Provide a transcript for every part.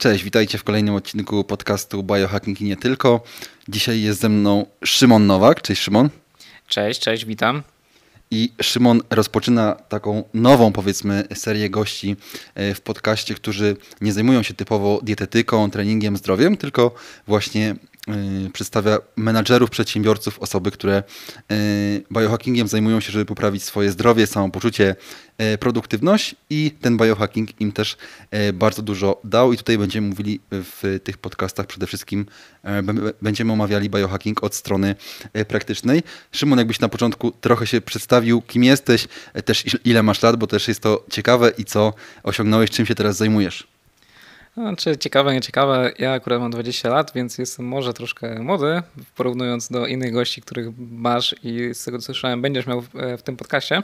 Cześć, witajcie w kolejnym odcinku podcastu Biohacking i nie tylko. Dzisiaj jest ze mną Szymon Nowak. Cześć Szymon. Cześć, cześć, witam. I Szymon rozpoczyna taką nową, powiedzmy, serię gości e, w podcaście, którzy nie zajmują się typowo dietetyką, treningiem, zdrowiem, tylko właśnie przedstawia menadżerów, przedsiębiorców, osoby, które y, biohackingiem zajmują się, żeby poprawić swoje zdrowie, samopoczucie, y, produktywność i ten biohacking im też bardzo dużo dał i tutaj będziemy mówili w tych podcastach przede wszystkim, będziemy omawiali biohacking od strony praktycznej. Szymon, jakbyś na początku trochę się przedstawił, kim jesteś, też ile masz lat, bo też jest to ciekawe i co osiągnąłeś, czym się teraz zajmujesz. Znaczy, ciekawe, nieciekawe. Ja akurat mam 20 lat, więc jestem może troszkę młody, porównując do innych gości, których masz i z tego co słyszałem, będziesz miał w, w tym podcaście.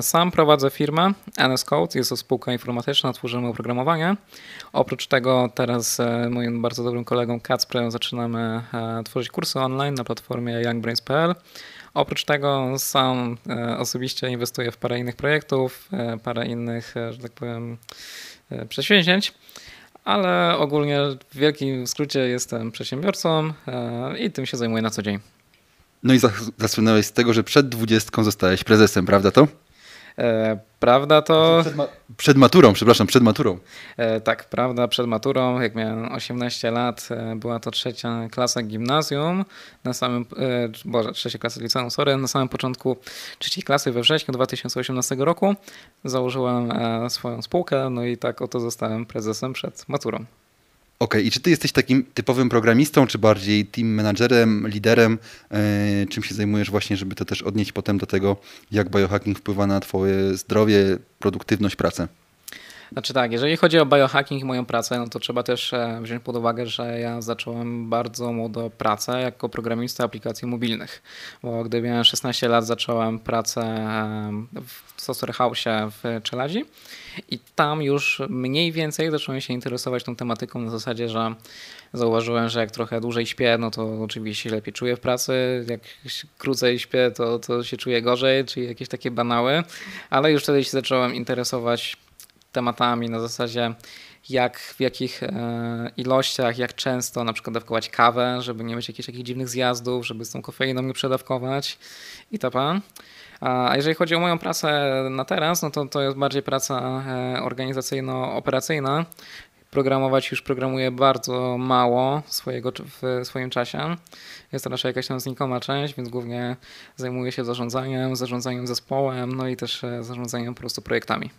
Sam prowadzę firmę NS Code, jest to spółka informatyczna, tworzymy oprogramowanie. Oprócz tego teraz z moim bardzo dobrym kolegą Kacprem zaczynamy e, tworzyć kursy online na platformie youngbrains.pl. Oprócz tego sam e, osobiście inwestuję w parę innych projektów, e, parę innych, że tak powiem, przedsięwzięć ale ogólnie w wielkim skrócie jestem przedsiębiorcą e, i tym się zajmuję na co dzień. No i zasłynąłeś z tego, że przed dwudziestką zostałeś prezesem, prawda to? E, prawda to. Przed, ma przed, maturą, przepraszam, przed maturą. E, tak, prawda, przed maturą. Jak miałem 18 lat, e, była to trzecia klasa gimnazjum. Na samym, e, Boże, trzecia klasa liceum, sorry. Na samym początku trzeciej klasy we wrześniu 2018 roku założyłem e, swoją spółkę, no i tak oto zostałem prezesem przed maturą. Okej, okay. i czy ty jesteś takim typowym programistą, czy bardziej team managerem, liderem? Yy, czym się zajmujesz właśnie, żeby to też odnieść potem do tego, jak biohacking wpływa na twoje zdrowie, produktywność, pracę? Znaczy tak, jeżeli chodzi o biohacking i moją pracę, no to trzeba też e, wziąć pod uwagę, że ja zacząłem bardzo młodo pracę jako programista aplikacji mobilnych, bo gdy miałem 16 lat zacząłem pracę w Software House w Czeladzi i tam już mniej więcej zacząłem się interesować tą tematyką na zasadzie, że zauważyłem, że jak trochę dłużej śpię, no to oczywiście lepiej czuję w pracy, jak krócej śpię, to, to się czuję gorzej, czyli jakieś takie banały, ale już wtedy się zacząłem interesować tematami na zasadzie jak, w jakich e, ilościach, jak często na przykład dawkować kawę, żeby nie mieć jakichś takich dziwnych zjazdów, żeby z tą kofeiną nie przedawkować i to pan. A jeżeli chodzi o moją pracę na teraz, no to to jest bardziej praca e, organizacyjno-operacyjna. Programować już programuję bardzo mało swojego, w swoim czasie. Jest to raczej jakaś tam znikoma część, więc głównie zajmuję się zarządzaniem, zarządzaniem zespołem, no i też e, zarządzaniem po prostu projektami.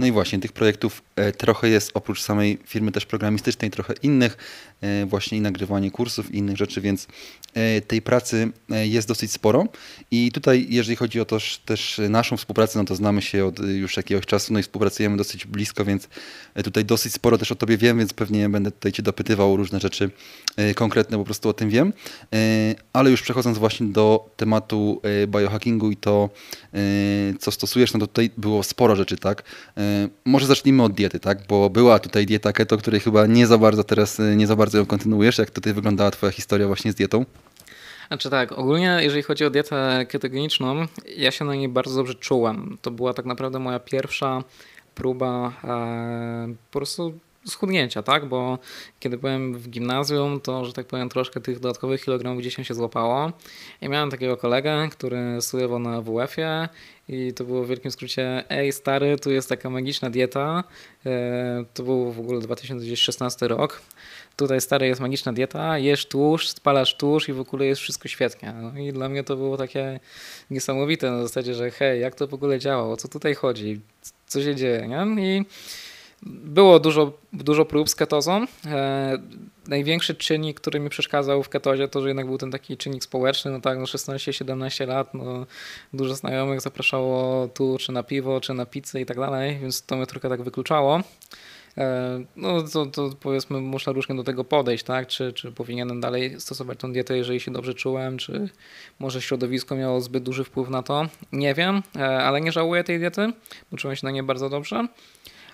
No i właśnie tych projektów e, trochę jest oprócz samej firmy też programistycznej, trochę innych, e, właśnie i nagrywanie kursów i innych rzeczy, więc e, tej pracy jest dosyć sporo. I tutaj, jeżeli chodzi o to, też naszą współpracę, no to znamy się od już jakiegoś czasu, no i współpracujemy dosyć blisko, więc tutaj dosyć sporo też o tobie wiem, więc pewnie będę tutaj cię dopytywał o różne rzeczy konkretne, po prostu o tym wiem. Ale już przechodząc właśnie do tematu biohackingu i to, co stosujesz, no to tutaj było sporo rzeczy, tak? Może zacznijmy od diety, tak? Bo była tutaj dieta keto, której chyba nie za bardzo teraz, nie za bardzo ją kontynuujesz. Jak tutaj wyglądała twoja historia właśnie z dietą? Znaczy tak, ogólnie jeżeli chodzi o dietę ketogeniczną, ja się na niej bardzo dobrze czułem. To była tak naprawdę moja pierwsza próba e, po prostu schudnięcia, tak? Bo kiedy byłem w gimnazjum, to, że tak powiem, troszkę tych dodatkowych kilogramów gdzieś się złapało. I miałem takiego kolegę, który studiował na WF-ie i to było w wielkim skrócie, ej stary, tu jest taka magiczna dieta. E, to był w ogóle 2016 rok. Tutaj stary jest magiczna dieta, jesz tłuszcz, spalasz tłuszcz i w ogóle jest wszystko świetnie. No i dla mnie to było takie niesamowite na zasadzie, że hej, jak to w ogóle działa, o co tutaj chodzi, co się dzieje, nie? I było dużo, dużo prób z ketozą. E, największy czynnik, który mi przeszkadzał w ketozie, to że jednak był ten taki czynnik społeczny. No tak, no 16-17 lat, no dużo znajomych zapraszało tu, czy na piwo, czy na pizzę i tak dalej, więc to mnie trochę tak wykluczało. E, no to, to powiedzmy, można różnie do tego podejść, tak? Czy, czy powinienem dalej stosować tą dietę, jeżeli się dobrze czułem, czy może środowisko miało zbyt duży wpływ na to? Nie wiem, e, ale nie żałuję tej diety, bo czułem się na nie bardzo dobrze.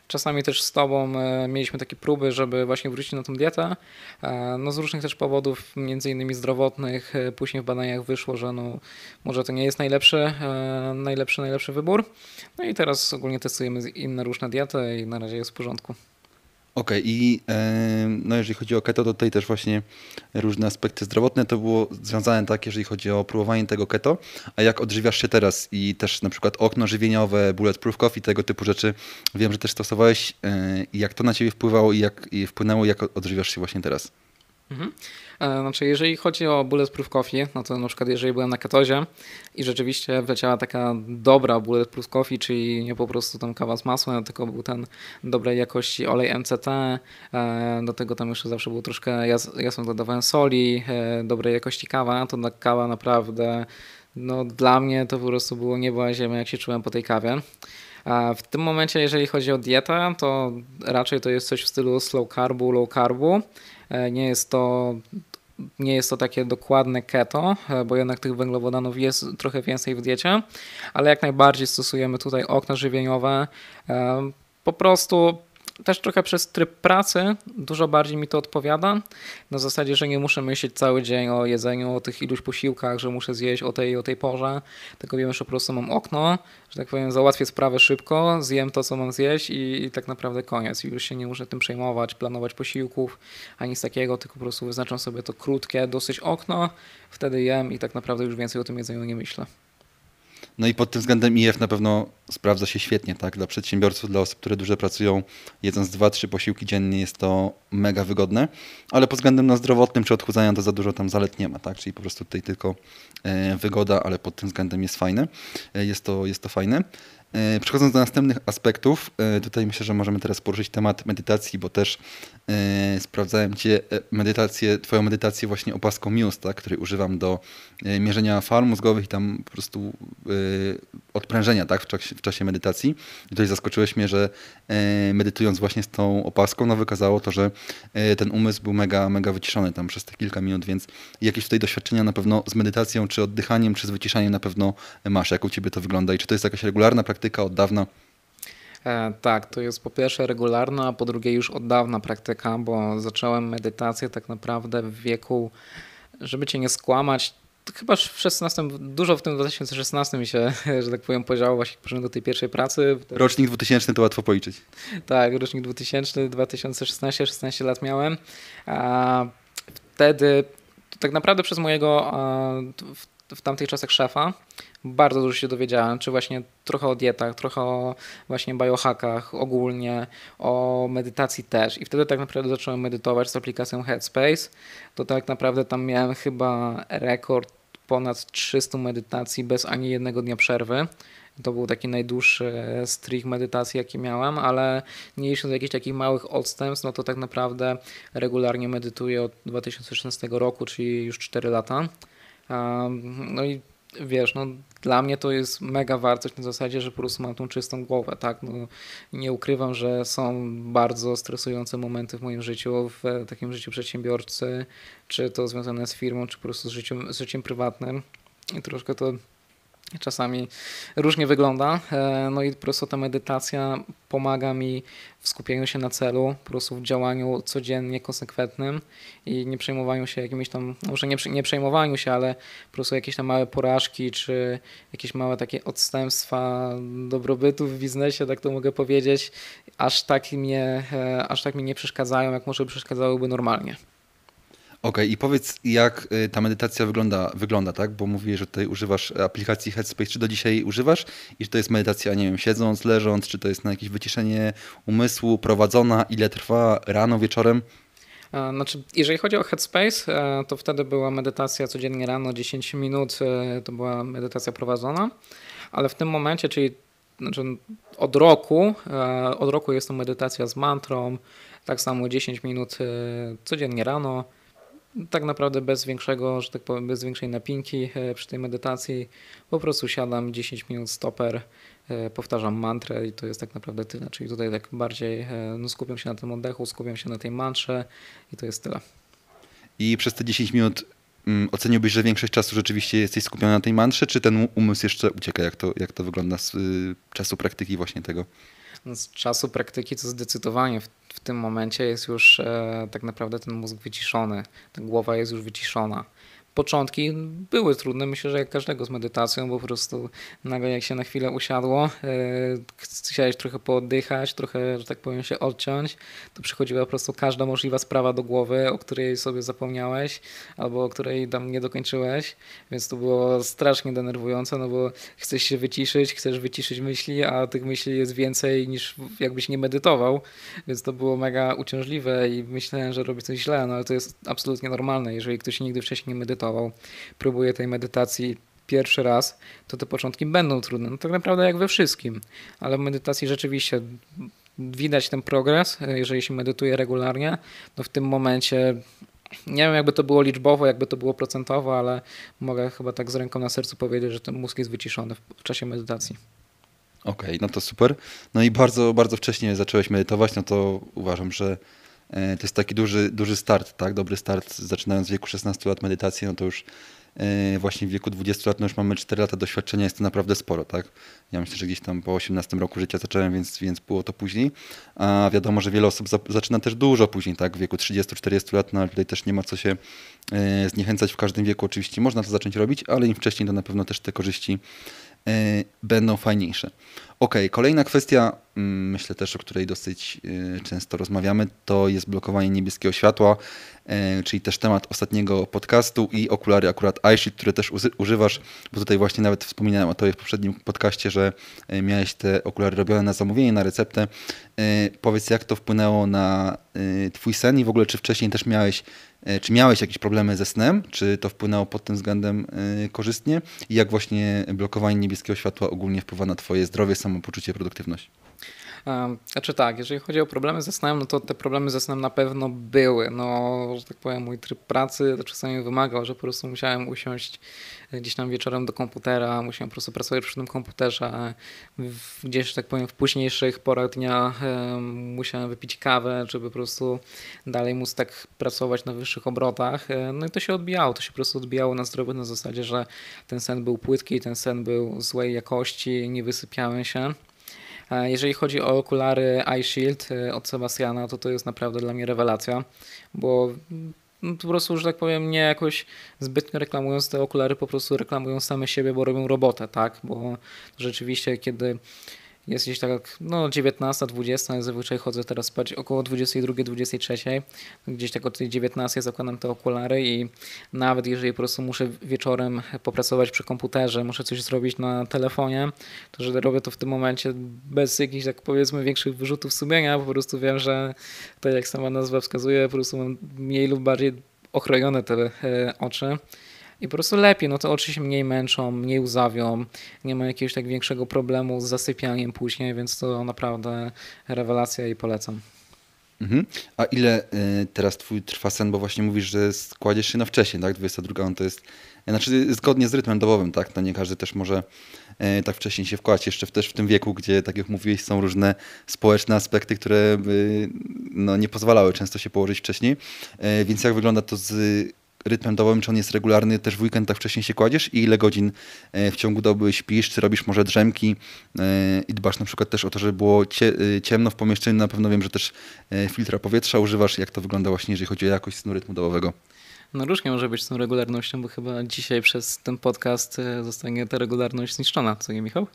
Czasami też z Tobą e, mieliśmy takie próby, żeby właśnie wrócić na tą dietę. E, no z różnych też powodów, między innymi zdrowotnych, e, później w badaniach wyszło, że no, może to nie jest najlepszy, najlepszy, najlepszy wybór. No i teraz ogólnie testujemy inne różne diety i na razie jest w porządku. Okej, okay, i no jeżeli chodzi o keto, to tutaj też właśnie różne aspekty zdrowotne to było związane tak, jeżeli chodzi o próbowanie tego keto, a jak odżywiasz się teraz i też na przykład okno żywieniowe, bulletproof coffee, tego typu rzeczy, wiem, że też stosowałeś e, i jak to na ciebie wpływało i jak i wpłynęło, jak odżywiasz się właśnie teraz? Mhm. E, znaczy, jeżeli chodzi o Bulletproof Coffee, no to na przykład jeżeli byłem na ketozie i rzeczywiście wleciała taka dobra Bulletproof Coffee, czyli nie po prostu tam kawa z masłem, tylko był ten dobrej jakości olej MCT, e, do tego tam jeszcze zawsze było troszkę, ja, ja sobie dodawałem soli, e, dobrej jakości kawa, to kawa naprawdę, no dla mnie to po prostu było niebo ziemia, jak się czułem po tej kawie. W tym momencie, jeżeli chodzi o dietę, to raczej to jest coś w stylu slow carbu, low carbu. E, nie jest to nie jest to takie dokładne keto, e, bo jednak tych węglowodanów jest trochę więcej w diecie, ale jak najbardziej stosujemy tutaj okna żywieniowe. E, po prostu też trochę przez tryb pracy dużo bardziej mi to odpowiada. Na zasadzie, że nie muszę myśleć cały dzień o jedzeniu, o tych iluś posiłkach, że muszę zjeść o tej o tej porze, tylko wiem, że po prostu mam okno, że tak powiem, załatwię sprawę szybko, zjem to, co mam zjeść i, i tak naprawdę koniec. I już się nie muszę tym przejmować, planować posiłków, ani nic takiego, tylko po prostu wyznaczam sobie to krótkie dosyć okno, wtedy jem i tak naprawdę już więcej o tym jedzeniu nie myślę. No i pod tym względem IF na pewno sprawdza się świetnie, tak? Dla przedsiębiorców, dla osób, które dużo pracują, jedząc dwa, trzy posiłki dziennie jest to mega wygodne, ale pod względem na zdrowotnym czy odchudzania to za dużo tam zalet nie ma, tak? Czyli po prostu tutaj tylko e, wygoda, ale pod tym względem jest fajne. E, jest to, jest to fajne. E, przechodząc do następnych aspektów, e, tutaj myślę, że możemy teraz poruszyć temat medytacji, bo też e, sprawdzałem Cię medytację, Twoją medytację właśnie opaską Muse, tak, której używam do mierzenia fal mózgowych i tam po prostu odprężenia tak, w, czasie, w czasie medytacji. I tutaj zaskoczyłeś mnie, że medytując właśnie z tą opaską, no wykazało to, że ten umysł był mega, mega wyciszony tam przez te kilka minut, więc jakieś tutaj doświadczenia na pewno z medytacją, czy oddychaniem, czy z wyciszaniem na pewno masz. Jak u Ciebie to wygląda i czy to jest jakaś regularna praktyka, praktyka od dawna? E, tak, to jest po pierwsze regularna, a po drugie już od dawna praktyka, bo zacząłem medytację tak naprawdę w wieku, żeby cię nie skłamać, chyba w 16, dużo w tym 2016 mi się, że tak powiem, podziało właśnie poszedłem do tej pierwszej pracy. Rocznik 2000 to łatwo policzyć. Tak, rocznik 2000, 2016, 16 lat miałem. A wtedy tak naprawdę przez mojego w, w tamtych czasach szefa bardzo dużo się dowiedziałem, czy właśnie trochę o dietach, trochę o właśnie biohackach ogólnie, o medytacji też. I wtedy tak naprawdę zacząłem medytować z aplikacją Headspace. To tak naprawdę tam miałem chyba rekord ponad 300 medytacji bez ani jednego dnia przerwy. To był taki najdłuższy streak medytacji, jaki miałem, ale nie licząc jakichś takich małych odstępstw, no to tak naprawdę regularnie medytuję od 2016 roku, czyli już 4 lata. No i wiesz, no dla mnie to jest mega wartość na zasadzie, że po prostu mam tą czystą głowę, tak, no, nie ukrywam, że są bardzo stresujące momenty w moim życiu, w takim życiu przedsiębiorcy, czy to związane z firmą, czy po prostu z życiem, z życiem prywatnym. I troszkę to czasami różnie wygląda. E, no i po prostu ta medytacja pomaga mi w skupieniu się na celu, po prostu w działaniu codziennie konsekwentnym i nie przejmowaniu się jakimiś tam, może nie, nie przejmowaniu się, ale po prostu jakieś tam małe porażki, czy jakieś małe takie odstępstwa dobrobytu w biznesie, tak to mogę powiedzieć, aż tak mnie, e, aż tak mi nie przeszkadzają, jak może przeszkadzałyby normalnie. Okej, okay, i powiedz, jak y, ta medytacja wygląda, wygląda, tak? Bo mówisz, że tutaj używasz aplikacji Headspace. Czy do dzisiaj używasz? I czy to jest medytacja, nie wiem, siedząc, leżąc, czy to jest na jakieś wyciszenie umysłu, prowadzona, ile trwa, rano, wieczorem? Znaczy, jeżeli chodzi o Headspace, e, to wtedy była medytacja codziennie rano, 10 minut, e, to była medytacja prowadzona, ale w tym momencie, czyli znaczy od roku, e, od roku jest to medytacja z mantrą, tak samo 10 minut codziennie rano, tak naprawdę bez większego, że tak powiem, bez większej napinki e, przy tej medytacji. Po prostu siadam 10 minut stoper, e, powtarzam mantrę i to jest tak naprawdę tyle. Czyli tutaj tak bardziej e, no, skupiam się na tym oddechu, skupiam się na tej mantrze i to jest tyle. I przez te 10 minut mm, oceniłbyś, że większość czasu rzeczywiście jesteś skupiony na tej mantrze, czy ten umysł jeszcze ucieka? Jak to, jak to wygląda z y, czasu praktyki właśnie tego? No, z czasu praktyki to zdecydowanie w, w tym momencie jest już e, tak naprawdę ten mózg wyciszony, ta głowa jest już wyciszona. Początki były trudne, myślę, że jak każdego z medytacją, bo po prostu nagle jak się na chwilę usiadło, chciałeś trochę pooddychać, trochę, że tak powiem, się odciąć, to przychodziła po prostu każda możliwa sprawa do głowy, o której sobie zapomniałeś, albo o której tam nie dokończyłeś, więc to było strasznie denerwujące, no bo chcesz się wyciszyć, chcesz wyciszyć myśli, a tych myśli jest więcej niż jakbyś nie medytował, więc to było mega uciążliwe i myślałem, że robię coś źle, no ale to jest absolutnie normalne, jeżeli ktoś nigdy wcześniej nie medytował, próbuje tej medytacji pierwszy raz, to te początki będą trudne. No tak naprawdę jak we wszystkim, ale w medytacji rzeczywiście widać ten progres, jeżeli się medytuje regularnie, no w tym momencie nie wiem, jakby to było liczbowo, jakby to było procentowo, ale mogę chyba tak z ręką na sercu powiedzieć, że ten mózg jest wyciszony w czasie medytacji. Okej, okay, no to super. No i bardzo, bardzo wcześnie zacząłeś medytować, no to uważam, że to jest taki duży, duży start, tak? Dobry start, zaczynając w wieku 16 lat medytacji, no to już e, właśnie w wieku 20 lat, no już mamy 4 lata doświadczenia, jest to naprawdę sporo, tak? Ja myślę, że gdzieś tam po 18 roku życia zacząłem, więc, więc było to później. A wiadomo, że wiele osób za, zaczyna też dużo później, tak? W wieku 30-40 lat, no ale tutaj też nie ma co się e, zniechęcać w każdym wieku. Oczywiście można to zacząć robić, ale im wcześniej to na pewno też te korzyści będą fajniejsze. Ok, kolejna kwestia, mm, myślę też, o której dosyć y, często rozmawiamy, to jest blokowanie niebieskiego światła, y, czyli też temat ostatniego podcastu i okulary akurat iShield, które też używasz, bo tutaj właśnie nawet wspominałem o tobie w poprzednim podcaście, że y, miałeś te okulary robione na zamówienie, na receptę. Powiedz, jak to wpłynęło na twój sen i w ogóle czy wcześniej też miałeś czy miałeś jakieś problemy ze snem? Czy to wpłynęło pod tym względem e, korzystnie? I jak właśnie blokowanie niebieskiego światła ogólnie wpływa na Twoje zdrowie, samopoczucie, produktywność? Znaczy tak, jeżeli chodzi o problemy ze snem, no to te problemy ze snem na pewno były. No, że tak powiem, mój tryb pracy czasami wymagał, że po prostu musiałem usiąść gdzieś tam wieczorem do komputera, musiałem po prostu pracować przy tym komputerze. Gdzieś, tak powiem, w późniejszych porach dnia musiałem wypić kawę, żeby po prostu dalej móc tak pracować na wyższych obrotach. E, no i to się odbijało, to się po prostu odbijało na zdrowie na zasadzie, że ten sen był płytki, ten sen był złej jakości, nie wysypiałem się. E, jeżeli chodzi o okulary iShield e, od Sebastiana, to to jest naprawdę dla mnie rewelacja, bo no, po prostu, że tak powiem, nie jakoś zbytnio reklamując te okulary, po prostu reklamują same siebie, bo robią robotę, tak? Bo rzeczywiście, kiedy jest gdzieś tak, no 19, 20, ja zazwyczaj chodzę teraz spać około 22, 23, gdzieś tak o tej 19 zakładam te okulary i nawet jeżeli po prostu muszę wieczorem popracować przy komputerze, muszę coś zrobić na telefonie, to że robię to w tym momencie bez jakichś tak powiedzmy większych wyrzutów sumienia, po prostu wiem, że tak jak sama nazwa wskazuje, po prostu mam mniej lub bardziej ochronione te e, oczy i po prostu lepiej, no to oczy się mniej męczą, mniej łzawią, nie ma jakiegoś tak większego problemu z zasypianiem później, więc to naprawdę rewelacja i polecam. Mhm. A ile y, teraz twój trwa sen, bo właśnie mówisz, że składziesz się na wcześniej, tak? 22 on to jest, znaczy zgodnie z rytmem dobowym, tak? To nie każdy też może y, tak wcześniej się wkładać, jeszcze w, też w tym wieku, gdzie, tak jak mówiłeś, są różne społeczne aspekty, które y, no, nie pozwalały często się położyć wcześniej. Więc jak wygląda to z rytmem dobowym, czy on jest regularny, też w weekend tak wcześniej się kładziesz? I ile godzin e, w ciągu doby śpisz, czy robisz może drzemki? E, i dbasz na przykład też o to, żeby było e, ciemno w pomieszczeniu, na pewno wiem, że też filtra powietrza używasz, jak to wygląda właśnie, jeżeli chodzi o jakość snu rytmu dobowego. No różnie może być z tą regularnością, bo chyba dzisiaj przez ten podcast zostanie ta regularność zniszczona, co nie Michał?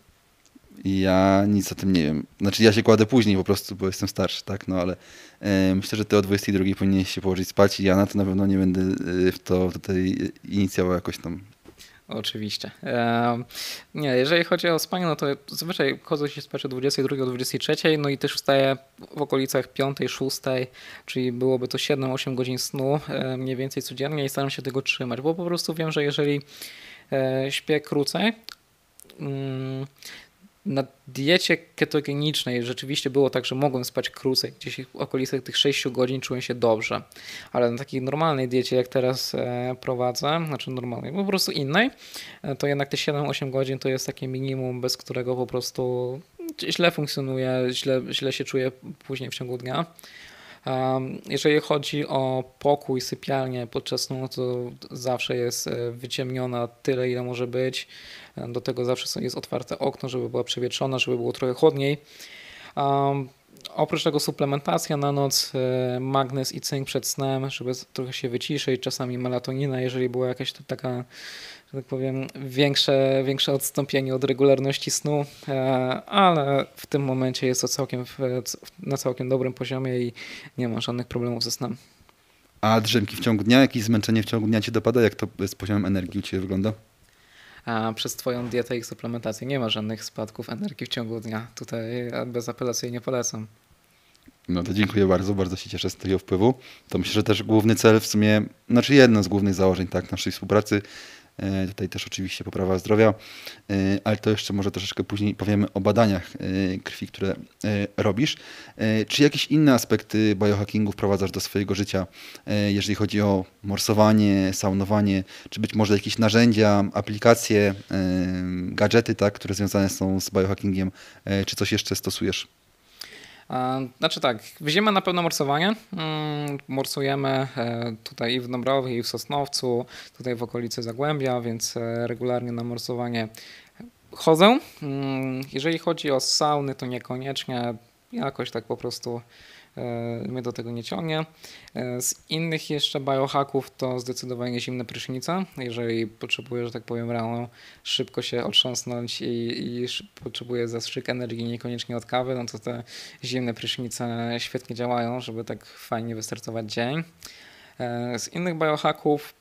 Ja nic o tym nie wiem. Znaczy ja się kładę później po prostu, bo jestem starszy, tak, no ale e, myślę, że ty o 22 powinieneś się położyć spać i ja na to na pewno nie będę e, w to tutaj inicjował jakoś tam. Oczywiście. Nie, jeżeli chodzi o spanie, no to zazwyczaj chodzę się spać o 22, 23, no i też wstaję w okolicach 5, 6, czyli byłoby to 7-8 godzin snu e, mniej więcej codziennie i staram się tego trzymać, bo po prostu wiem, że jeżeli e, śpię krócej, mm, na diecie ketogenicznej rzeczywiście było tak, że mogłem spać krócej, gdzieś w okolicach tych 6 godzin czułem się dobrze, ale na takiej normalnej diecie, jak teraz e, prowadzę, znaczy normalnej, po prostu innej, e, to jednak te 7-8 godzin to jest takie minimum, bez którego po prostu źle funkcjonuje, źle, źle się czuję później w ciągu dnia. Jeżeli chodzi o pokój, sypialnię podczas snu, to zawsze jest e, wyciemniona tyle, ile może być. Do tego zawsze jest otwarte okno, żeby była przewietrzona, żeby było trochę chłodniej. oprócz tego suplementacja na noc, e, magnez i cynk przed snem, żeby trochę się wyciszyć, czasami melatonina, jeżeli była jakaś taka, że tak powiem, większe, większe odstąpienie od regularności snu, e, ale w tym momencie jest to całkiem, na całkiem dobrym poziomie i nie ma żadnych problemów ze snem. A drzemki w ciągu dnia, jakieś zmęczenie w ciągu dnia ci dopada? Jak to z poziomem energii u Ciebie wygląda? A przez Twoją dietę i suplementację nie ma żadnych spadków energii w ciągu dnia. Tutaj bezapelacyjnie polecam. No to dziękuję bardzo, bardzo się cieszę z tego wpływu. To myślę, że też główny cel w sumie, znaczy jedno z głównych założeń tak, naszej współpracy tutaj też oczywiście poprawa zdrowia, e, ale to jeszcze może troszeczkę później powiemy o badaniach e, krwi, które robisz. Czy jakieś inne aspekty biohackingu wprowadzasz do swojego życia, jeżeli chodzi o morsowanie, saunowanie, czy być może jakieś narzędzia, aplikacje, gadżety, tak, które związane są z biohackingiem, czy coś jeszcze stosujesz? Znaczy tak, w zimę na pewno morsowanie. Mm, morsujemy e, tutaj i w Dąbrowie, i w Sosnowcu, tutaj w okolicy Zagłębia, więc e, regularnie na morsowanie chodzę. Mm, jeżeli chodzi o sauny, to niekoniecznie jakoś tak po prostu mnie do tego nie ciągnie. E, z innych jeszcze biohacków to zdecydowanie zimne prysznice. Jeżeli potrzebuję, że tak powiem, rano szybko się otrząsnąć i, i potrzebuję zastrzyk energii, niekoniecznie od kawy, no to te zimne prysznice świetnie działają, żeby tak fajnie wystartować dzień. E, z innych biohacków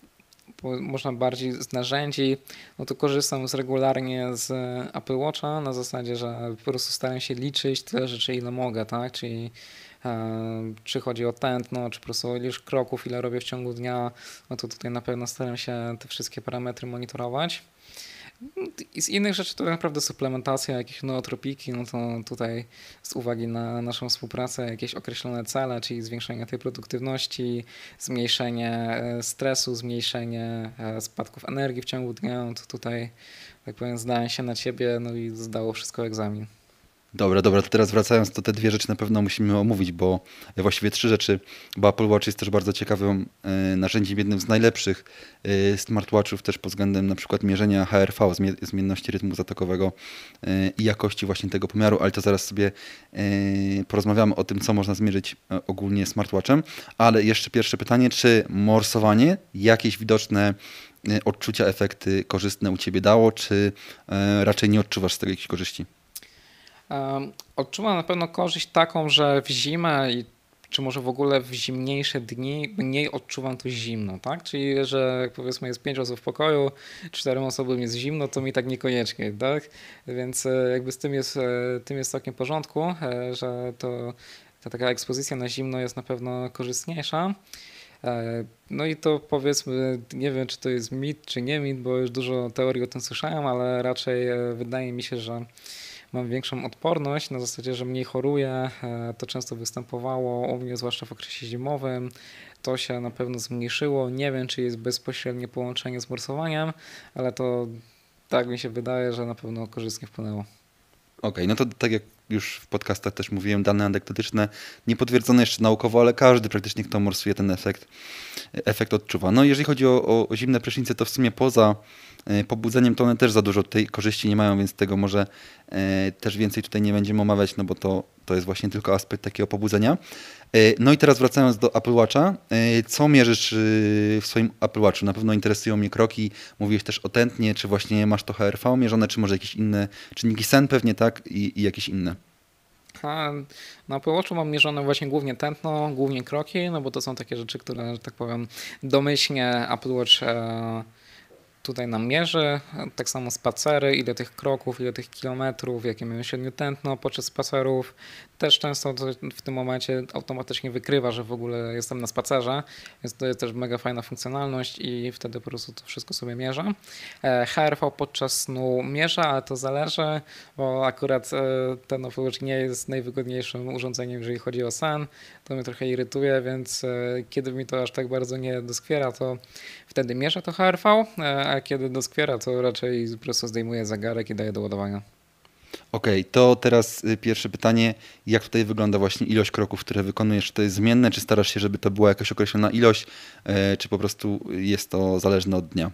można bardziej z narzędzi, no to korzystam z regularnie z Apple Watcha na zasadzie, że po prostu staram się liczyć tyle rzeczy, ile mogę, tak? Czyli czy chodzi o tętno, czy po prostu ilość kroków, ile robię w ciągu dnia, no to tutaj na pewno staram się te wszystkie parametry monitorować. I z innych rzeczy to naprawdę suplementacja, jakieś nootropiki, no to tutaj z uwagi na naszą współpracę jakieś określone cele, czyli zwiększenie tej produktywności, zmniejszenie e, stresu, zmniejszenie e, spadków energii w ciągu dnia, no to tutaj, tak powiem, zdałem się na ciebie, no i zdało wszystko egzamin. Dobra, dobra, to teraz wracając, to te dwie rzeczy na pewno musimy omówić, bo właściwie trzy rzeczy, bo Apple Watch jest też bardzo ciekawym e, narzędziem, jednym z najlepszych e, smartwatchów też pod względem na przykład mierzenia HRV, zmienności rytmu zatokowego e, i jakości właśnie tego pomiaru, ale to zaraz sobie porozmawiamy o tym, co można zmierzyć ogólnie smartwatchem. Ale jeszcze pierwsze pytanie, czy morsowanie jakieś widoczne odczucia, efekty korzystne u Ciebie dało, czy raczej nie odczuwasz z tego jakichś korzyści? Odczuwam na pewno korzyść taką, że w zimę czy może w ogóle w zimniejsze dni mniej odczuwam to zimno, tak? Czyli, że powiedzmy jest pięć osób w pokoju, czterem osobom jest zimno, to mi tak niekoniecznie, tak? Więc e, jakby z tym jest, e, tym jest całkiem w porządku, e, że to ta taka ekspozycja na zimno jest na pewno korzystniejsza. No i to powiedzmy, nie wiem czy to jest mit czy nie mit, bo już dużo teorii o tym słyszałem, ale raczej wydaje mi się, że mam większą odporność, na zasadzie, że mniej choruję. E, to często występowało u mnie, zwłaszcza w okresie zimowym. To się na pewno zmniejszyło. Nie wiem, czy jest bezpośrednie połączenie z morsowaniem, ale to tak mi się wydaje, że na pewno korzystnie wpłynęło. Okej, okay, no to tak jak już w podcastach też mówiłem, dane anegdotyczne, niepotwierdzone jeszcze naukowo, ale każdy praktycznie, kto morsuje ten efekt, efekt odczuwa. No jeżeli chodzi o, o zimne prysznice, to w sumie poza pobudzeniem, to one też za dużo tej korzyści nie mają, więc tego może e, też więcej tutaj nie będziemy omawiać, no bo to, to jest właśnie tylko aspekt takiego pobudzenia. E, no i teraz wracając do Apple Watcha, co mierzysz w swoim Apple Watchu? Na pewno interesują mnie kroki, mówiłeś też o tętnie, czy właśnie masz to HRV mierzone, czy może jakieś inne czynniki sen pewnie, tak? I, i jakieś inne. Na Apple Watchu mam mierzone właśnie głównie tętno, głównie kroki, no bo to są takie rzeczy, które, że tak powiem, domyślnie Apple Watch tutaj nam mierzy, tak samo spacery, ile tych kroków, ile tych kilometrów, jakie mamy średnio tętno podczas spacerów. Też często w tym momencie automatycznie wykrywa, że w ogóle jestem na spacerze, więc to jest też mega fajna funkcjonalność i wtedy po prostu to wszystko sobie mierzę. E, HRV podczas snu mierza, ale to zależy, bo akurat e, ten Apple Watch nie jest najwygodniejszym urządzeniem, jeżeli chodzi o sen. To mnie trochę irytuje, więc e, kiedy mi to aż tak bardzo nie doskwiera, to wtedy mierzę to HRV, a kiedy doskwiera, to raczej po prostu zdejmuję zegarek i daję do ładowania. Okej, okay, to teraz y, pierwsze pytanie. Jak tutaj wygląda właśnie ilość kroków, które wykonujesz? Czy to jest zmienne, czy starasz się, żeby to była jakaś określona ilość, e, czy po prostu jest to zależne od dnia?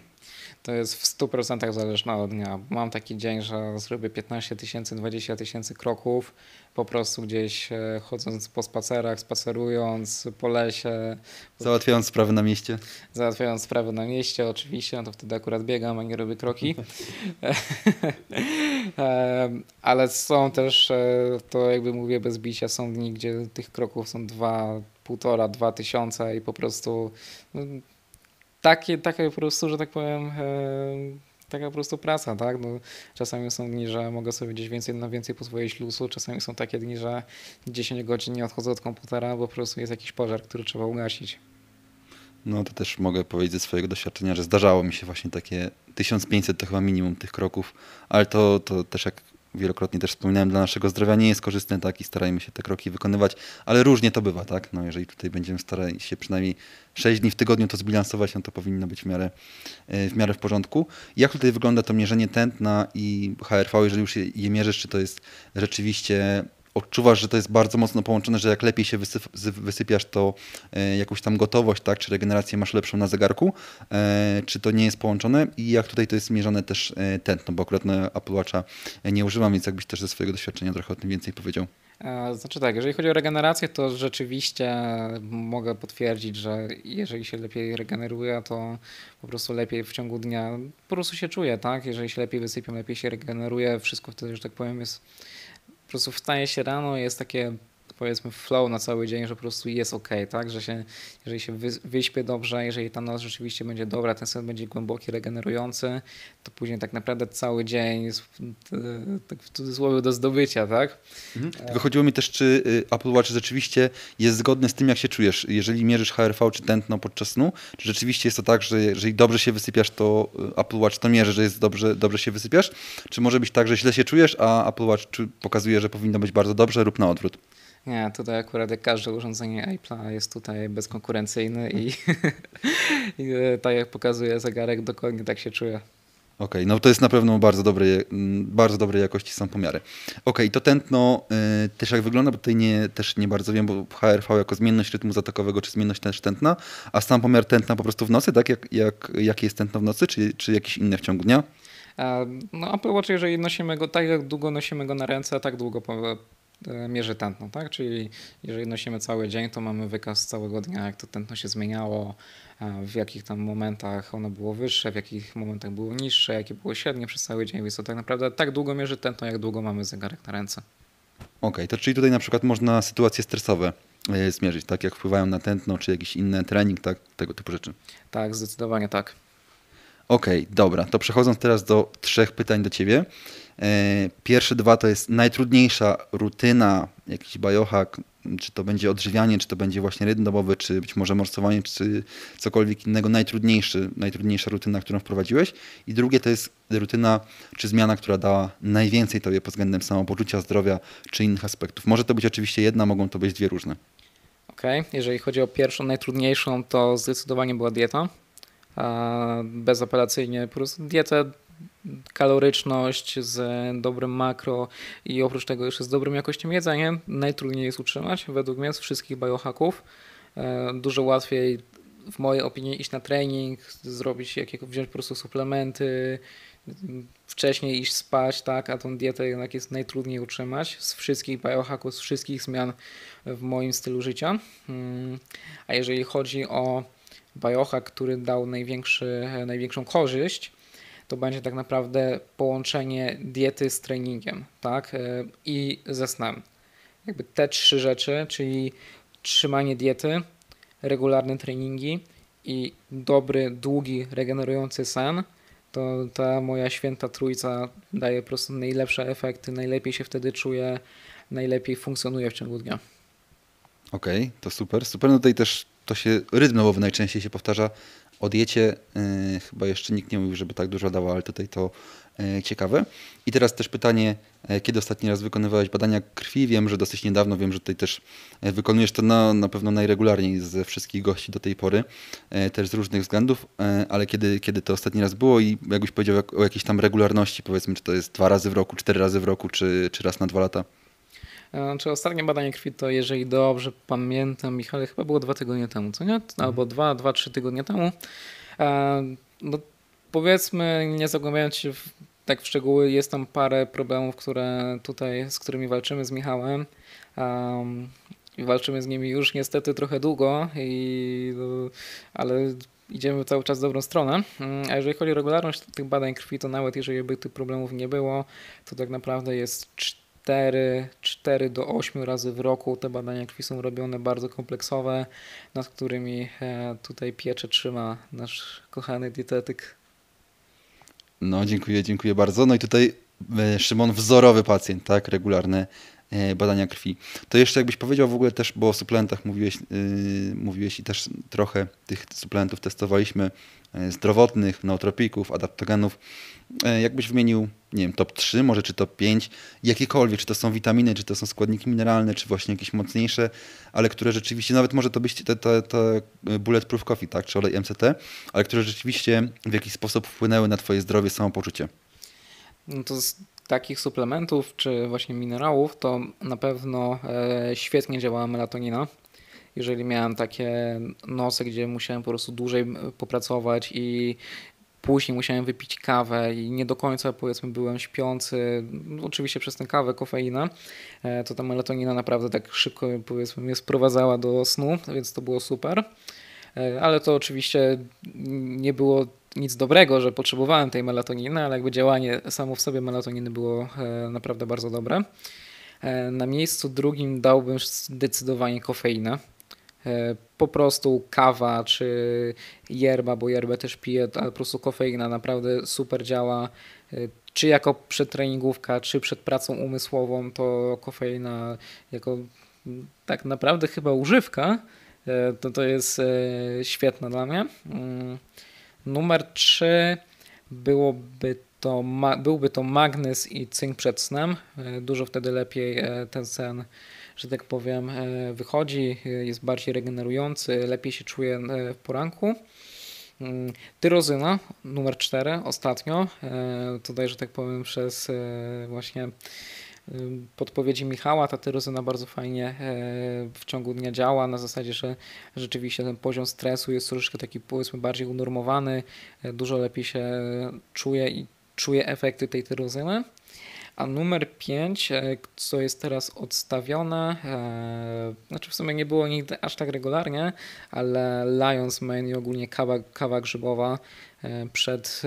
To jest w 100% zależne od dnia. Mam taki dzień, że zrobię 15 tysięcy, 20 tysięcy kroków, po prostu gdzieś e, chodząc po spacerach, spacerując po lesie. Załatwiając sprawy na mieście. Załatwiając sprawy na mieście, oczywiście, no to wtedy akurat biegam, a nie robię kroki. Ale są też, e, to jakby mówię bez bicia, są dni, gdzie tych kroków są dwa, półtora, dwa tysiące i po prostu no, takie, takie po prostu, że tak powiem, e, taka po prostu praca, tak? No, czasami są dni, że mogę sobie gdzieś więcej na więcej pozwolić luzu, czasami są takie dni, że 10 godzin nie odchodzę od komputera, bo po prostu jest jakiś pożar, który trzeba ugasić. No to też mogę powiedzieć ze swojego doświadczenia, że zdarzało mi się właśnie takie 1500 to chyba minimum tych kroków, ale to, to też jak wielokrotnie też wspominałem, dla naszego zdrowia nie jest korzystne, tak, i starajmy się te kroki wykonywać, ale różnie to bywa, tak, no jeżeli tutaj będziemy starali się przynajmniej 6 dni w tygodniu to zbilansować, no to powinno być w miarę, e, w miarę w porządku. Jak tutaj wygląda to mierzenie tętna i HRV, jeżeli już je, je mierzysz, czy to jest rzeczywiście odczuwasz, że to jest bardzo mocno połączone, że jak lepiej się wysypiasz, to e, jakąś tam gotowość, tak, czy regenerację masz lepszą na zegarku, e, czy to nie jest połączone i jak tutaj to jest mierzone też e, tętno, bo akurat na Apple Watcha nie używam, więc jakbyś też ze swojego doświadczenia trochę o tym więcej powiedział. Znaczy tak, jeżeli chodzi o regenerację, to rzeczywiście mogę potwierdzić, że jeżeli się lepiej regeneruje, to po prostu lepiej w ciągu dnia po prostu się czuje, tak? Jeżeli się lepiej wysypiam, lepiej się regeneruje, wszystko wtedy, że tak powiem, jest po prostu wstaje się rano, jest takie powiedzmy flow na cały dzień, że po prostu jest ok, tak? Że się, jeżeli się wy, wyśpię dobrze, jeżeli ta noc rzeczywiście będzie dobra, ten sen będzie głęboki, regenerujący, to później tak naprawdę cały dzień jest tak w cudzysłowie do zdobycia, tak? Mhm. Tylko chodziło mi też, czy y, Apple Watch rzeczywiście jest zgodny z tym, jak się czujesz. Jeżeli mierzysz HRV czy tętno podczas snu, czy rzeczywiście jest to tak, że jeżeli dobrze się wysypiasz, to y, Apple Watch to mierzy, że jest dobrze, dobrze się wysypiasz? Czy może być tak, że źle się czujesz, a Apple Watch pokazuje, że powinno być bardzo dobrze lub na odwrót? Nie, tutaj akurat jak każde urządzenie Apple'a jest tutaj bezkonkurencyjny i, i e, tak jak pokazuje zegarek, dokładnie tak się czuję. Okej, okay, no to jest na pewno bardzo dobrej, bardzo dobrej jakości są pomiary. Okej, okay, to tętno y, też jak wygląda, bo tutaj nie, też nie bardzo wiem, bo HRV jako zmienność rytmu zatakowego, czy zmienność też tętna, a sam pomiar tętna po prostu w nocy, tak? Jak, jak, jakie jest tętno w nocy, czy, czy jakieś inne w ciągu dnia? No Apple Watch, jeżeli nosimy go, tak jak długo nosimy go na ręce, tak długo E, mierzy tętno, tak? Czyli jeżeli nosimy cały dzień, to mamy wykaz całego dnia, jak to tętno się zmieniało, w jakich tam momentach ono było wyższe, w jakich momentach było niższe, jakie było średnie przez cały dzień, więc to tak naprawdę tak długo mierzy tętno, jak długo mamy zegarek na ręce. Okej, okay, to czyli tutaj na przykład można sytuacje stresowe e, zmierzyć, tak jak wpływają na tętno, czy jakiś inny trening, tak, tego typu rzeczy. Tak, zdecydowanie tak. Okej, okay, dobra, to przechodząc teraz do trzech pytań do Ciebie. E, pierwsze dwa to jest najtrudniejsza rutyna, jakiś biohack, czy to będzie odżywianie, czy to będzie właśnie rytm dobowy, czy być może morsowanie, czy cokolwiek innego, najtrudniejszy, najtrudniejsza rutyna, którą wprowadziłeś. I drugie to jest rutyna, czy zmiana, która dała najwięcej Tobie pod względem samopoczucia, zdrowia, czy innych aspektów. Może to być oczywiście jedna, mogą to być dwie różne. Okej, okay. jeżeli chodzi o pierwszą, najtrudniejszą, to zdecydowanie była dieta. Bezapelacyjnie po prostu dietę kaloryczność, z dobrym makro i oprócz tego jeszcze z dobrą jakością jedzenia najtrudniej jest utrzymać według mnie z wszystkich biohacków. E, dużo łatwiej w mojej opinii iść na trening, zrobić jakiego, wziąć po prostu suplementy, wcześniej iść spać, tak, a tą dietę jednak jest najtrudniej utrzymać z wszystkich biohacków, z wszystkich zmian w moim stylu życia. Hmm. A jeżeli chodzi o biohack, który dał największy, największą korzyść, to będzie tak naprawdę połączenie diety z treningiem, tak? E, I ze snem. Jakby te trzy rzeczy, czyli trzymanie diety, regularne treningi i dobry, długi, regenerujący sen, to ta moja święta trójca daje po prostu najlepsze efekty, najlepiej się wtedy czuję, najlepiej funkcjonuje w ciągu dnia. Okej, okay, to super. Super, no tutaj też to się rytm nowowy najczęściej się powtarza o diecie y, chyba jeszcze nikt nie mówił, żeby tak dużo dało, ale tutaj to y, ciekawe. I teraz też pytanie, y, kiedy ostatni raz wykonywałeś badania krwi? Wiem, że dosyć niedawno, wiem, że tutaj też wykonujesz to na, na pewno najregularniej ze wszystkich gości do tej pory, też z różnych względów, ale kiedy, kiedy to ostatni raz było i jakbyś powiedział o jakiejś tam regularności, powiedzmy, czy to jest dwa razy w roku, cztery razy w roku, czy, czy raz na dwa lata? Czy ostatnie badanie krwi to, jeżeli dobrze pamiętam, Michał, chyba było dwa tygodnie temu, co nie? Albo dwa, dwa, trzy tygodnie temu. No, powiedzmy, nie zagłębiając się w, tak w szczegóły, jest tam parę problemów, które tutaj, z którymi walczymy z Michałem. Um, i walczymy z nimi już niestety trochę długo, i, ale idziemy cały czas w dobrą stronę. Mm, a jeżeli chodzi o regularność tych badań krwi, to nawet jeżeli by tych problemów nie było, to tak naprawdę jest 4, 4 do 8 razy w roku te badania krwi są robione bardzo kompleksowe, nad którymi e, tutaj piecze trzyma nasz kochany dietetyk. No, dziękuję, dziękuję bardzo. No i tutaj e, Szymon, wzorowy pacjent, tak, regularne badania krwi. To jeszcze jakbyś powiedział w ogóle też, bo o suplementach mówiłeś, yy, mówiłeś i też trochę tych suplementów testowaliśmy, yy, zdrowotnych, nootropików, adaptogenów. Yy, jakbyś wymienił, nie wiem, top 3, może czy top 5, jakiekolwiek, czy to są witaminy, czy to są składniki mineralne, czy właśnie jakieś mocniejsze, ale które rzeczywiście, nawet może to być te, te, te bulletproof coffee, tak, czy olej MCT, ale które rzeczywiście w jakiś sposób wpłynęły na twoje zdrowie, samopoczucie. No to takich suplementów czy właśnie minerałów, to na pewno e, świetnie działała melatonina. Jeżeli miałem takie nosy, gdzie musiałem po prostu dłużej popracować i później musiałem wypić kawę i nie do końca powiedzmy byłem śpiący, no, oczywiście przez tę kawę, kofeinę, e, to ta melatonina naprawdę tak szybko powiedzmy mnie sprowadzała do snu, więc to było super. E, ale to oczywiście nie było nic dobrego, że potrzebowałem tej melatoniny, ale jakby działanie samo w sobie melatoniny było e, naprawdę bardzo dobre. E, na miejscu drugim dałbym zdecydowanie kofeinę. E, po prostu kawa czy yerba, bo yerbę też piję, ale po prostu kofeina naprawdę super działa. Czy jako przedtreningówka, czy przed pracą umysłową, to kofeina jako tak naprawdę chyba używka, to to jest świetna dla mnie. Numer 3 byłoby to, byłby to magnez i cynk przed snem. E, dużo wtedy lepiej e, ten sen, że tak powiem, e, wychodzi, jest bardziej regenerujący, lepiej się czuje w poranku. Mm, tyrozyna numer 4 ostatnio, tutaj, że tak powiem, przez właśnie podpowiedzi Michała ta tyrozyna bardzo fajnie e, w ciągu dnia działa, na zasadzie, że rzeczywiście ten poziom stresu jest troszeczkę taki powiedzmy bardziej unormowany, e, dużo lepiej się czuje i czuje efekty tej tyrozyny. A numer 5, e, co jest teraz odstawione, znaczy w sumie nie było nigdy aż tak regularnie, ale Lions Mane i ogólnie kawa, kawa grzybowa przed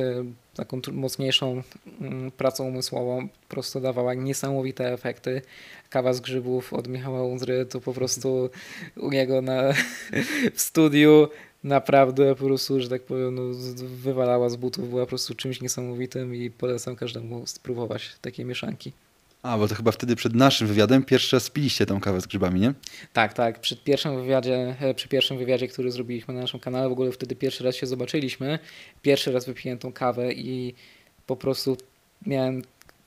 taką mocniejszą mm, pracą umysłową po prostu dawała niesamowite efekty. Kawa z grzybów od Michała Undry to po prostu u niego na, w studiu naprawdę po prostu, że tak powiem, no, wywalała z butów, była po prostu czymś niesamowitym i polecam każdemu spróbować takiej mieszanki. A, bo to chyba wtedy przed naszym wywiadem pierwszy raz piliście tą kawę z grzybami, nie? Tak, tak. Przed pierwszym wywiadzie, e, przy pierwszym wywiadzie, który zrobiliśmy na naszym kanale, w ogóle wtedy pierwszy raz się zobaczyliśmy. Pierwszy raz wypiłem tą kawę i po prostu miałem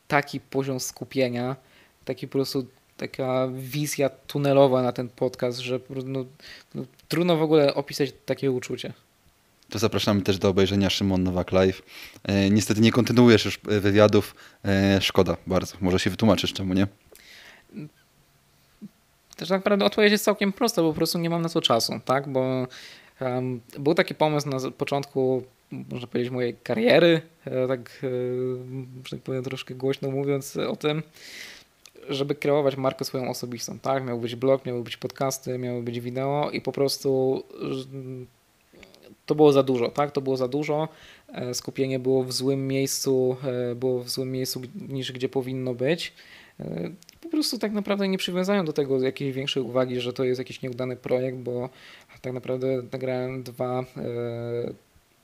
taki poziom skupienia, taki po prostu taka wizja tunelowa na ten podcast, że no, no, trudno w ogóle opisać takie uczucie to zapraszamy też do obejrzenia Szymon Nowak Live. E, niestety nie kontynuujesz już e, wywiadów. E, szkoda bardzo. Może się wytłumaczysz czemu, nie? Też tak naprawdę odpowiedź jest całkiem prosta, bo po prostu nie mam na to czasu, tak? Bo um, był taki pomysł na początku, można powiedzieć, mojej kariery, e, tak, e, że tak powiem troszkę głośno mówiąc o tym, żeby kreować markę swoją osobistą, tak? Miał być blog, miały być podcasty, miały być wideo i po prostu to było za dużo, tak? To było za dużo. E, skupienie było w złym miejscu, e, było w złym miejscu niż gdzie powinno być. E, po prostu tak naprawdę nie przywiązają do tego jakiejś większej uwagi, że to jest jakiś nieudany projekt, bo tak naprawdę nagrałem dwa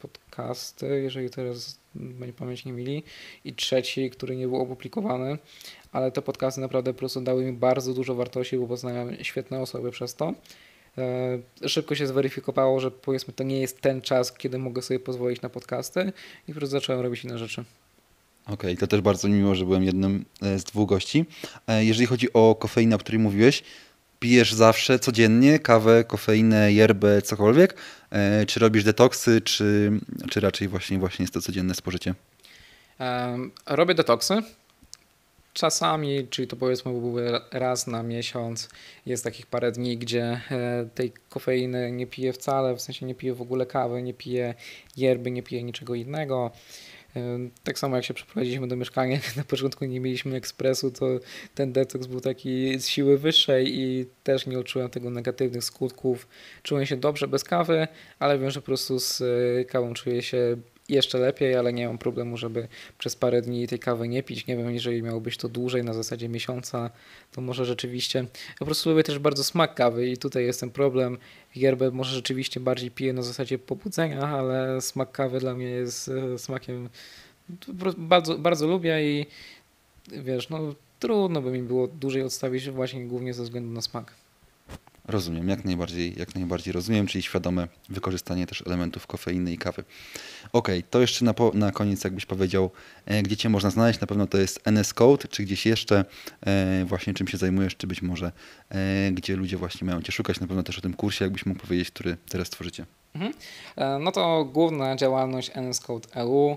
podcasty, jeżeli teraz będzie pamięć nie mili, i trzeci, który nie był opublikowany, ale te podcasty naprawdę po prostu dały mi bardzo dużo wartości, bo poznałem świetne osoby przez to. E, szybko się zweryfikowało, że powiedzmy to nie jest ten czas, kiedy mogę sobie pozwolić na podcasty i po prostu zacząłem robić inne rzeczy. Okej, okay, to też bardzo miło, że byłem jednym e, z dwóch gości. E, jeżeli chodzi o kofeinę, o której mówiłeś, pijesz zawsze, codziennie kawę, kofeinę, yerbę, cokolwiek? Czy robisz detoksy, czy, czy raczej właśnie, właśnie jest to codzienne spożycie? Robię detoksy czasami, czyli to powiedzmy raz na miesiąc, jest takich parę dni, gdzie e, tej kofeiny nie piję wcale, w sensie nie piję w ogóle kawy, nie piję yerby, nie piję niczego innego. Tak samo jak się przeprowadziliśmy do mieszkania, na początku nie mieliśmy ekspresu, to ten detoks był taki z siły wyższej i też nie odczułem tego negatywnych skutków. Czułem się dobrze bez kawy, ale wiem, że po prostu z e, kawą czuję się jeszcze lepiej, ale nie mam problemu, żeby przez parę dni tej kawy nie pić. Nie wiem, jeżeli miało być to dłużej, na zasadzie miesiąca, to może rzeczywiście. Po prostu lubię też bardzo smak kawy i tutaj jest ten problem. Yerbę może rzeczywiście bardziej piję na zasadzie pobudzenia, ale smak kawy dla mnie jest e, smakiem bardzo, bardzo lubię i wiesz, no trudno by mi było dłużej odstawić właśnie głównie ze względu na smak. Rozumiem, jak najbardziej, jak najbardziej rozumiem, czyli świadome wykorzystanie też elementów kofeiny i kawy. Ok, to jeszcze na, po, na koniec jakbyś powiedział, e, gdzie Cię można znaleźć, na pewno to jest NS Code, czy gdzieś jeszcze e, właśnie czym się zajmujesz, czy być może e, gdzie ludzie właśnie mają Cię szukać, na pewno też o tym kursie, jakbyś mógł powiedzieć, który teraz tworzycie. Mhm. E, no to główna działalność NS Code EU,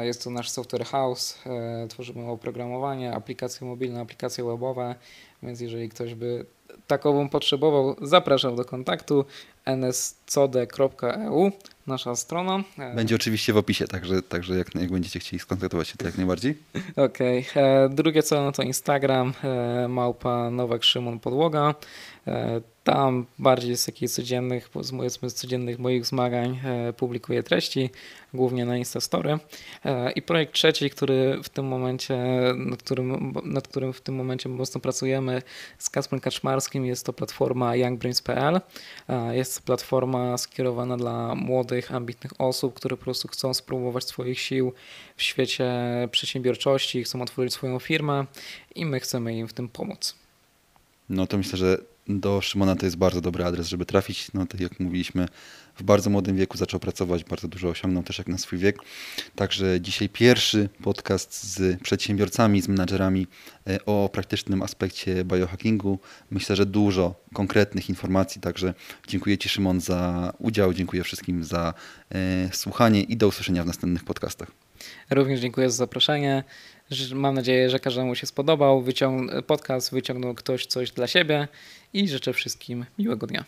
jest to nasz software house, e, tworzymy oprogramowanie, aplikacje mobilne, aplikacje webowe, więc jeżeli ktoś by takową potrzebował, zapraszam do kontaktu nscode.eu, nasza strona. Będzie oczywiście w opisie, także, także jak, jak będziecie chcieli skontaktować się, to jak najbardziej. Okej. Okay. Drugie co, no to Instagram, e, małpa Nowak Szymon Podłoga. E, tam bardziej z takich codziennych, powiedzmy z codziennych moich zmagań e, publikuję treści, głównie na Instastory. E, I projekt trzeci, który w tym momencie, nad którym, nad którym w tym momencie mocno pracujemy z Kasprem Kaczmarskim, jest to platforma youngbrains.pl. Jest to platforma skierowana dla młodych, ambitnych osób, które po prostu chcą spróbować swoich sił w świecie przedsiębiorczości, chcą otworzyć swoją firmę i my chcemy im w tym pomóc. No to myślę, że do Szymona to jest bardzo dobry adres, żeby trafić. No tak jak mówiliśmy, w bardzo młodym wieku zaczął pracować, bardzo dużo osiągnął też jak na swój wiek. Także dzisiaj pierwszy podcast z przedsiębiorcami, z menadżerami e, o praktycznym aspekcie biohackingu. Myślę, że dużo konkretnych informacji, także dziękuję Ci Szymon za udział, dziękuję wszystkim za e, słuchanie i do usłyszenia w następnych podcastach. Również dziękuję za zaproszenie. Mam nadzieję, że każdemu się spodobał. Wyciąg podcast wyciągnął ktoś coś dla siebie i życzę wszystkim miłego dnia.